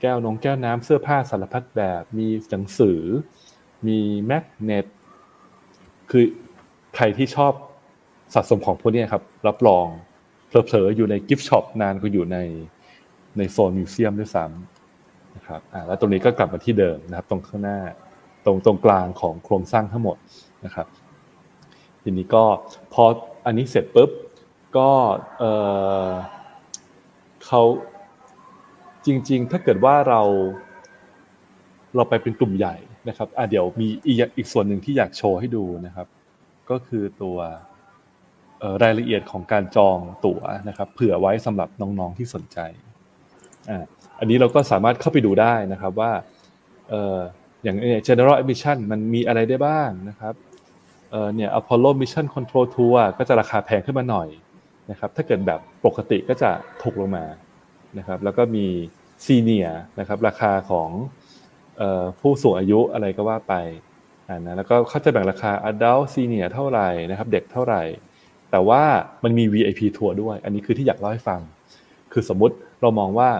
แก้วนงแก้วน้ำเสื้อผ้าสารพัดแบบ มีหนังสือ มี magnet คือใครที่ชอบสะสมของพวกนี้ครับ รับรองเผลอๆอยู่ใน gift shop นานก็อยู่ในในโซน museum ด้วยซ้ำนะครับอ่าแล้วตรงนี้ก็กลับมาที่เดิมนะครับ ตรงข้างหน้า ตรงตรงกลางของโครงสร้างทั้งหมดนะครับ ทีนี้ก็พอ อันนี้เสร็จปุ๊บก็เออเขาจริง ๆ ถ้าเกิดว่าเราเราไปเป็นกลุ่มใหญ่นะครับอะเดี๋ยวมีอีกอีกส่วนหนึ่งที่อยากโชว์ให้ดูนะครับ ก็คือตัวรายละเอียดของการจองตั๋วนะครับ เผื่อไว้สำหรับน้องๆที่สนใจอ่าอันนี้เราก็สามารถเข้าไปดูได้นะครับว่าเอออย่างเนี่ย general admission มันมีอะไรได้บ้างนะครับ เออเนี่ย Apollo Mission Control Tour ก็จะราคาแพงขึ้นมาหน่อยนะครับถ้าเกิดแบบปกติก็จะถูกลงมานะครับแล้วก็มีซีเนียนะครับราคาของผู้สูงอายุอะไรก็ว่าไปนะแล้วก็เขาจะแบ่งราคา adult senior เท่าไหร่นะครับเด็กเท่าไหร่ แต่ว่ามันมี VIP ทัวร์ด้วย อันนี้คือที่อยากเล่าให้ฟัง คือสมมุติเรามองว่า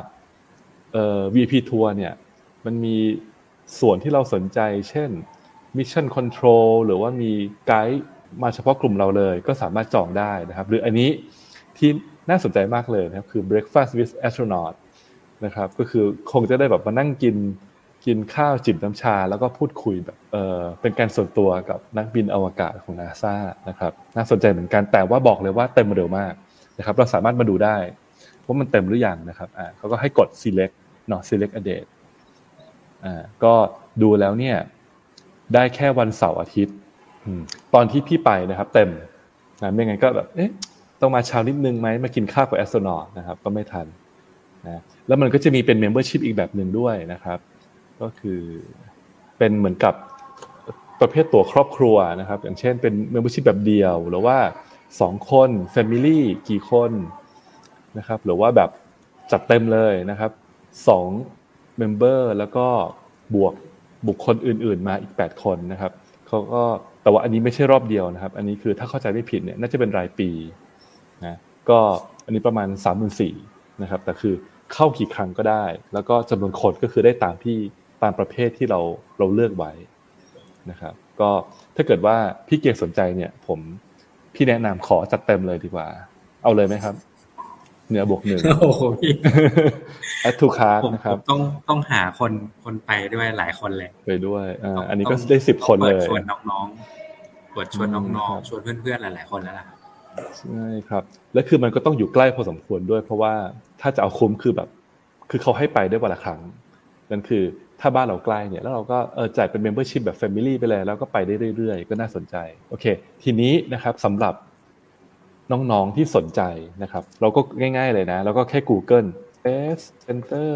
เอ่อ VIP ทัวร์เนี่ยมันมีส่วนที่เราสนใจ เช่น Mission Control หรือว่ามีไกด์มาเฉพาะกลุ่มเราเลย ก็สามารถจองได้นะครับ หรืออันนี้ที่น่าสนใจมากเลยนะครับคือ Breakfast with Astronaut นะครับ ก็คือคงจะได้แบบมานั่งกินกินข้าวจิบน้ำชา แล้วก็พูดคุยแบบเออเป็นการส่วนตัวกับนักบินอวกาศของนาซานะครับน่าสนใจเหมือนกันแต่ว่าบอกเลยว่าเต็มเร็วมากนะครับ เราสามารถมาดูได้ว่ามันเต็มหรือยังนะครับอ่าเขาก็ให้กด select เนาะ select a date อ่าก็ดูแล้วเนี่ย ได้แค่วันเสาร์อาทิตย์ตอนที่พี่ไปนะครับ เต็มนะไม่งั้นก็แบบเอ๊ะต้องมาเช้านิดนึงไหมมากินข้าวกับ astronaut นะครับ ก็ไม่ทันนะแล้วมันก็จะมีเป็น membership อีกแบบหนึ่งด้วยนะครับ ก็คือเป็นเหมือนกับประเภทตัวครอบครัวนะครับ อย่างเช่นเป็น membership แบบเดียว หรือว่าสองคน family กี่คนนะครับ หรือว่าแบบจัดเต็มเลยนะครับสอง member แล้วก็บวก บุคคลอื่น ๆ มาอีก 8 คนนะครับเขาก็แต่ว่าอันนี้ไม่ใช่รอบเดียวนะครับ อันนี้คือถ้าเข้าใจไม่ผิดเนี่ยน่าจะเป็นรายปีนะก็อันนี้ประมาณ 3 4 0 0 0นะครับแต่คือเข้ากี่ครั้งก็ได้ แล้วก็จำนวนคนก็คือได้ตามที่ตามประเภทที่เราเราเลือกไว้นะครับ ก็ถ้าเกิดว่าพี่เกียร์สนใจเนี่ย ผมพี่แนะนำขอจัดเต็มเลยดีกว่า เอาเลยไหมครับ เหนือบวกหนึ่งโอ้โหพี่ add to cart นะครับต้องต้องหาคนคนไปด้วยหลายคนเลยไปด้วยอ่าอันนี้ก็ได้สิบคนเลยชวนน้องๆเปิดชวนน้องๆชวนเพื่อนๆหลายๆคนแล้วล่ะใช่ครับ และคือมันก็ต้องอยู่ใกล้พอสมควรด้วย เพราะว่าถ้าจะเอาคุ้มคือแบบ คือเขาให้ไปได้วันละครั้งนั่นคือถ้าบ้านเราใกล้เนี่ยแล้วเราก็เออจ่ายเป็น membership แบบ family ไปเลยแล้วก็ไปได้เรื่อยๆ ก็น่าสนใจโอเค ทีนี้นะครับสำหรับ น้องๆที่สนใจนะครับ เราก็ง่าย ๆเลยนะ แล้วก็แค่ Google Space Center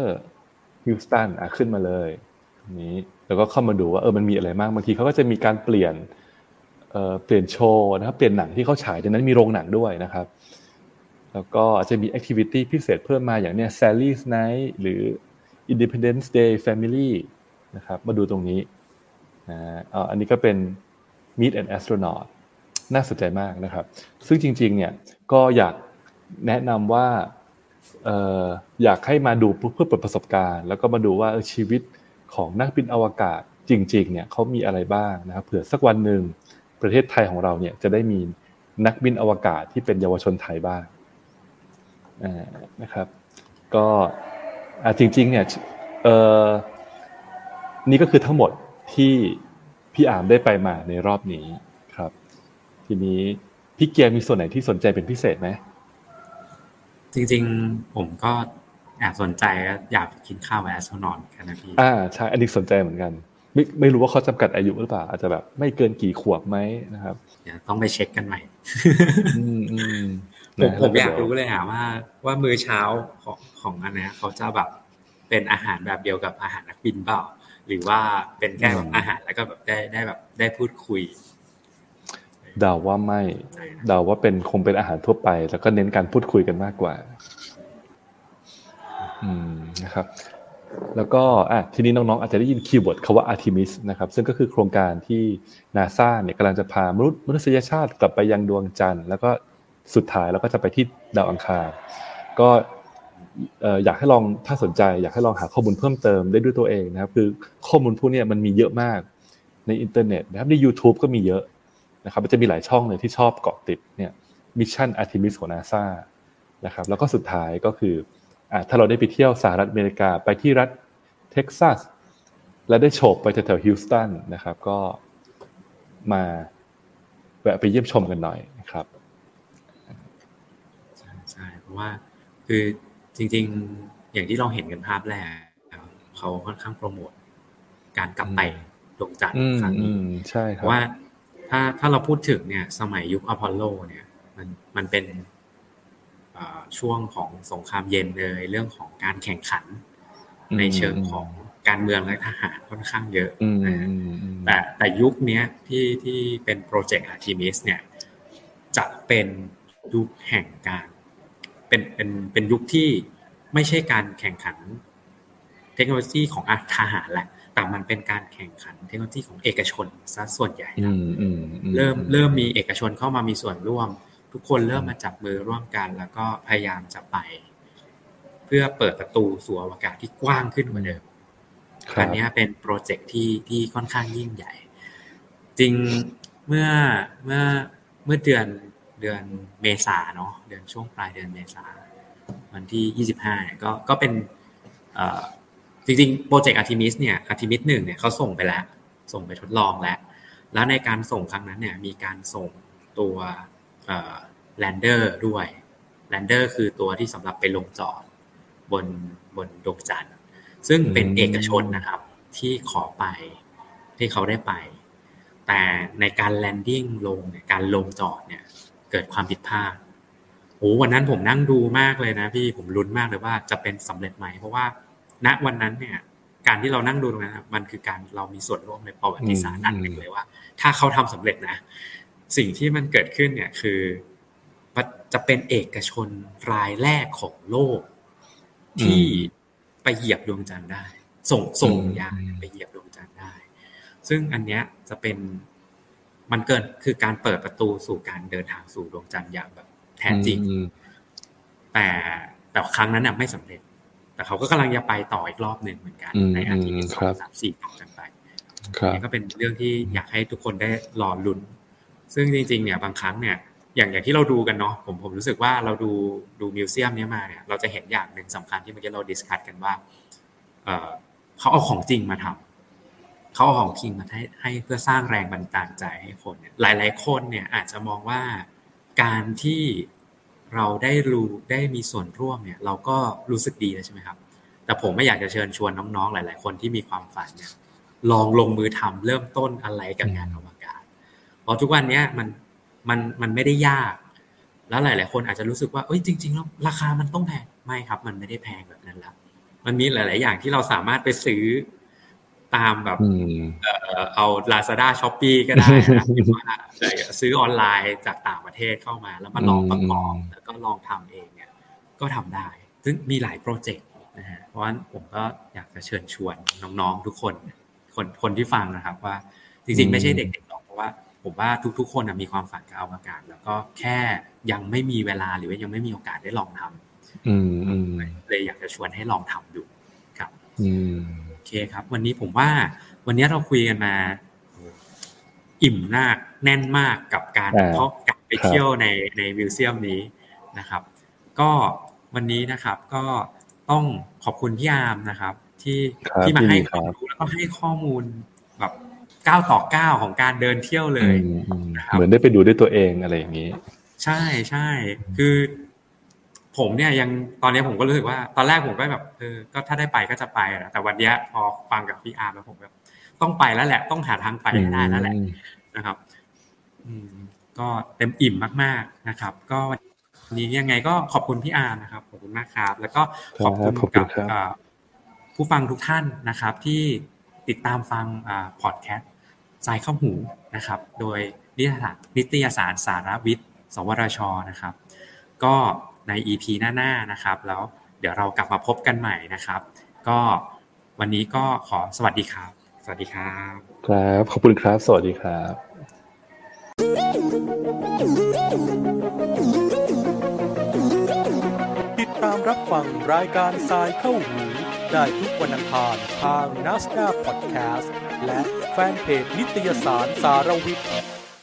Houston อะขึ้นมาเลยนี้แล้วก็เข้ามาดูว่าเออมันมีอะไรมากบางทีเขาก็จะมีการเปลี่ยนเอ่อเปลี่ยนโชว์นะครับเปลี่ยนหนังที่เขาฉายดังนั้นมีโรงหนังด้วยนะครับ แล้วก็อาจจะมี activity พิเศษเพิ่มมาอย่างเนี้ย Sally's Night หรือ Independence Day Family นะครับ มาดูตรงนี้นะอันนี้ก็เป็น Meet an Astronaut น่าสนใจมากนะครับ ซึ่งจริง ๆ เนี่ยก็อยากแนะนำว่าอยากให้มาดูเพื่อเปิดประสบการณ์ แล้วก็มาดูว่าชีวิตของนักบินอวกาศจริง ๆ เนี่ยเขามีอะไรบ้างนะครับเผื่อสักวันหนึ่งประเทศไทยของเราเนี่ยจะได้มีนักบินอวกาศที่เป็นเยาวชนไทยบ้างนะครับ ก็จริง ๆ เนี่ยนี่ก็คือทั้งหมดที่พี่อามได้ไปมาในรอบนี้ ทีนี้พี่เกียร์มีส่วนไหนที่สนใจเป็นพิเศษไหมจริง ๆ ผมก็แอบสนใจอยากกินข้าว astronaut แค่นั้นพี่อามใช่อันนี้สนใจเหมือนกัน ไม่ไม่รู้ว่าเขาจำกัดอายุหรือเปล่า อาจจะแบบไม่เกินกี่ขวบไหมนะครับเดี๋ยวต้องไปเช็คกันใหม่ผมผมอยากรู้เลยอะว่า ว่ามื้อเช้าของของอันนี้เขาจะแบบเป็นอาหารแบบเดียวกับอาหารนักบินเปล่า หรือว่าเป็นแค่แบบอาหารแล้วก็แบบได้ได้แบบได้พูดคุย เดาว่าไม่ เดาว่าเป็นคงเป็นอาหารทั่วไป แล้วก็เน้นการพูดคุยกันมากกว่า อืมนะครับ แล้วก็อะทีนี้น้องๆ อาจจะได้ยิน keyword คำว่า Artemis นะครับ ซึ่งก็คือโครงการที่นาซาเนี่ยกำลังจะพามนุษย์มนุษยชาติกลับไปยังดวงจันทร์ แล้วก็สุดท้ายแล้วก็จะไปที่ดาวอังคารก็อยากให้ลองถ้าสนใจ อยากให้ลองหาข้อมูลเพิ่มเติมได้ด้วยตัวเองนะครับ คือข้อมูลพวกนี้มันมีเยอะมากในอินเทอร์เน็ตนะครับใน YouTube ก็มีเยอะ นะครับมันจะมีหลายช่องเลยที่ชอบเกาะติดเนี่ย mission Artemis ของนาซานะครับแล้วก็สุดท้ายก็คืออ่าถ้าเราได้ไปเที่ยวสหรัฐอเมริกาไปที่รัฐเท็กซัสและได้โฉบไปแถวฮิวสตันนะครับก็มาแวะไปเยี่ยมชมกันหน่อยนะครับใช่ใช่เพราะว่าคือจริง ๆ อย่างที่เราเห็นกันภาพแรกเขาค่อนข้างโปรโมทการกลับไปดวงจันทร์ครั้งนี้ใช่ครับว่า ถ้าถ้าเราพูดถึงเนี่ยสมัยยุคอพอลโลเนี่ยมันมันเป็นช่วงของสงครามเย็นเลยเรื่องของการแข่งขัน ในเชิงของการเมืองและทหารค่อนข้างเยอะนะแต่แต่ยุคนี้ที่ที่เป็นโปรเจกต์อาร์ทิมิสเนี่ยจะเป็นยุคแห่งการเป็นเป็นเป็นยุคที่ไม่ใช่การแข่งขันเทคโนโลยีของทหารแหละ แต่มันเป็นการแข่งขันเทคโนโลยีของเอกชนซะส่วนใหญ่เริ่มเริ่มมีเอกชนเข้ามามีส่วนร่วม ทุกคนเริ่มมาจับมือร่วมกัน แล้วก็พยายามจะไป เพื่อเปิดประตูสู่อวกาศที่กว้างขึ้นกว่าเดิมอันนี้เป็นโปรเจกต์ที่ที่ค่อนข้างยิ่งใหญ่ จริงเมื่อเมื่อเมื่อเดือนเดือนเมษาเนาะเดือนช่วงปลายเดือนเมษาวันที่ยี่สิบห้าก็ก็เป็น จริงๆ โปรเจกต์อาร์ทิมิสเนี่ยอาร์ทิมิสหนึ่งเนี่ยเขาส่งไปแล้ว ส่งไปทดลองแล้ว แล้วในการส่งครั้งนั้นเนี่ยมีการส่งตัว lander ด้วย lander คือตัวที่สำหรับไปลงจอดบนบนดวงจันทร์ ซึ่งเป็นเอกชนนะครับ ที่ขอไปที่เขาได้ไป แต่ในการ landing ลงเนี่ยการลงจอดเนี่ย เกิดความผิดพลาดโอ้วันนั้นผมนั่งดูมากเลยนะพี่ผมลุ้นมากเลยว่าจะเป็นสำเร็จไหมเพราะว่า ณวันนั้นเนี่ย การที่เรานั่งดูตรงนั้นมันคือการเรามีส่วนร่วมในประวัติศาสตร์อันหนึ่งเลยว่า ถ้าเขาทำสำเร็จนะ สิ่งที่มันเกิดขึ้นเนี่ยคือจะเป็นเอกชนรายแรกของโลก ที่ไปเหยียบดวงจันทร์ได้ ส่งส่งยานไปเหยียบดวงจันทร์ได้ ซึ่งอันเนี้ยจะเป็นมันเกิดคือการเปิดประตูสู่การเดินทางสู่ดวงจันทร์อย่างแบบแท้จริง แต่แต่ครั้งนั้นน่ะไม่สำเร็จ แต่เขาก็กำลังจะไปต่ออีกรอบหนึ่งเหมือนกัน ในอาทิตย์ที่สองสามสี่ต่อกันไปนี่ก็เป็นเรื่องที่อยากให้ทุกคนได้รอลุ้น ซึ่งจริง ๆ เนี่ยบางครั้งเนี่ย อย่างอย่างที่เราดูกันเนาะผมผมรู้สึกว่าเราดูดูมิวเซียมนี้มาเนี่ย เราจะเห็นอย่างหนึ่งสำคัญที่เมื่อกี้เราดิสคัตกันว่าเออเขาเอาของจริงมาทำเขาเอาของจริงมาให้ให้เพื่อสร้างแรงบันดาลใจให้คนเนี่ยหลาย ๆ คนเนี่ยอาจจะมองว่าการที่ เราได้รู้ได้มีส่วนร่วมเนี่ย เราก็รู้สึกดีแล้วใช่ไหมครับ แต่ผมไม่อยากจะเชิญชวนน้องๆหลาย ๆ คนที่มีความฝันเนี่ยลองลงมือทำเริ่มต้นอะไรกับงานอวกาศเพราะทุกวันนี้มันมันมันไม่ได้ยาก แล้วหลาย ๆ คนอาจจะรู้สึกว่าเอ้ยจริง ๆ แล้วราคามันต้องแพงไม่ครับ มันไม่ได้แพงแบบนั้นล้วมันมีหลาย ๆ อย่างที่เราสามารถไปซื้อ ตามแบบเอา Lazada Shopee ก็ได้นะว่าซื้อออนไลน์จากต่างประเทศเข้ามา แล้วมาลองประกอบแล้วก็ลองทำเองเนี่ย ก็ทำได้ ซึ่งมีหลายโปรเจกต์นะฮะเพราะฉะนั้นผมก็อยากจะเชิญชวนน้องๆทุกคน คนคนที่ฟังนะครับว่า จริงๆ ไม่ใช่เด็กๆหรอกเพราะว่า ผมว่าทุกๆ คนมีความฝันกับอวกาศ แล้วก็แค่ยังไม่มีเวลาหรือว่ายังไม่มีโอกาสได้ลองทำเลยอยากจะชวนให้ลองทำดูครับเค ครับ วันนี้ผมว่า วันนี้เราคุยกันมา อิ่มมากแน่นมากกับการเพาะกับไปเที่ยวในในมิวเซียมนี้นะครับ ก็วันนี้นะครับก็ต้องขอบคุณพี่อาร์มนะครับ ที่ที่มาให้ความรู้แล้วก็ให้ข้อมูลแบบก้าวต่อก้าวของการเดินเที่ยวเลยเหมือนได้ไปดูด้วยตัวเองอะไรอย่างนี้ ใช่ใช่คือ ผมเนี่ยยังตอนนี้ผมก็รู้สึกว่าตอนแรกผมก็แบบเออก็ถ้าได้ไปก็จะไปแหละแต่วันนี้พอฟังกับพี่อาร์แล้วผมแบบต้องไปแล้วแหละ ต้องหาทางไปให้ได้แล้วแหละนะครับอืมก็เต็มอิ่มมาก ๆนะครับ ก็วันนี้ยังไงก็ขอบคุณพี่อาร์นะครับขอบคุณมากครับ แล้วก็ขอบคุณกับผู้ฟังทุกท่านนะครับ ที่ติดตามฟังพอดแคสต์สายเข้าหูนะครับ โดยนิตยสารนิตยสารสารวิทย์ สวทชนะครับ ก็ ใน EP หน้าๆนะครับ แล้วเดี๋ยวเรากลับมาพบกันใหม่นะครับ ก็วันนี้ก็ขอสวัสดีครับ สวัสดีครับ ครับ ขอบคุณครับ สวัสดีครับ ติดตามรับฟังรายการทรายเข้าหูได้ทุกวันอังคารทาง n a s d a พอดแคสต์และแฟนเพจนิตยสารสารวิทย์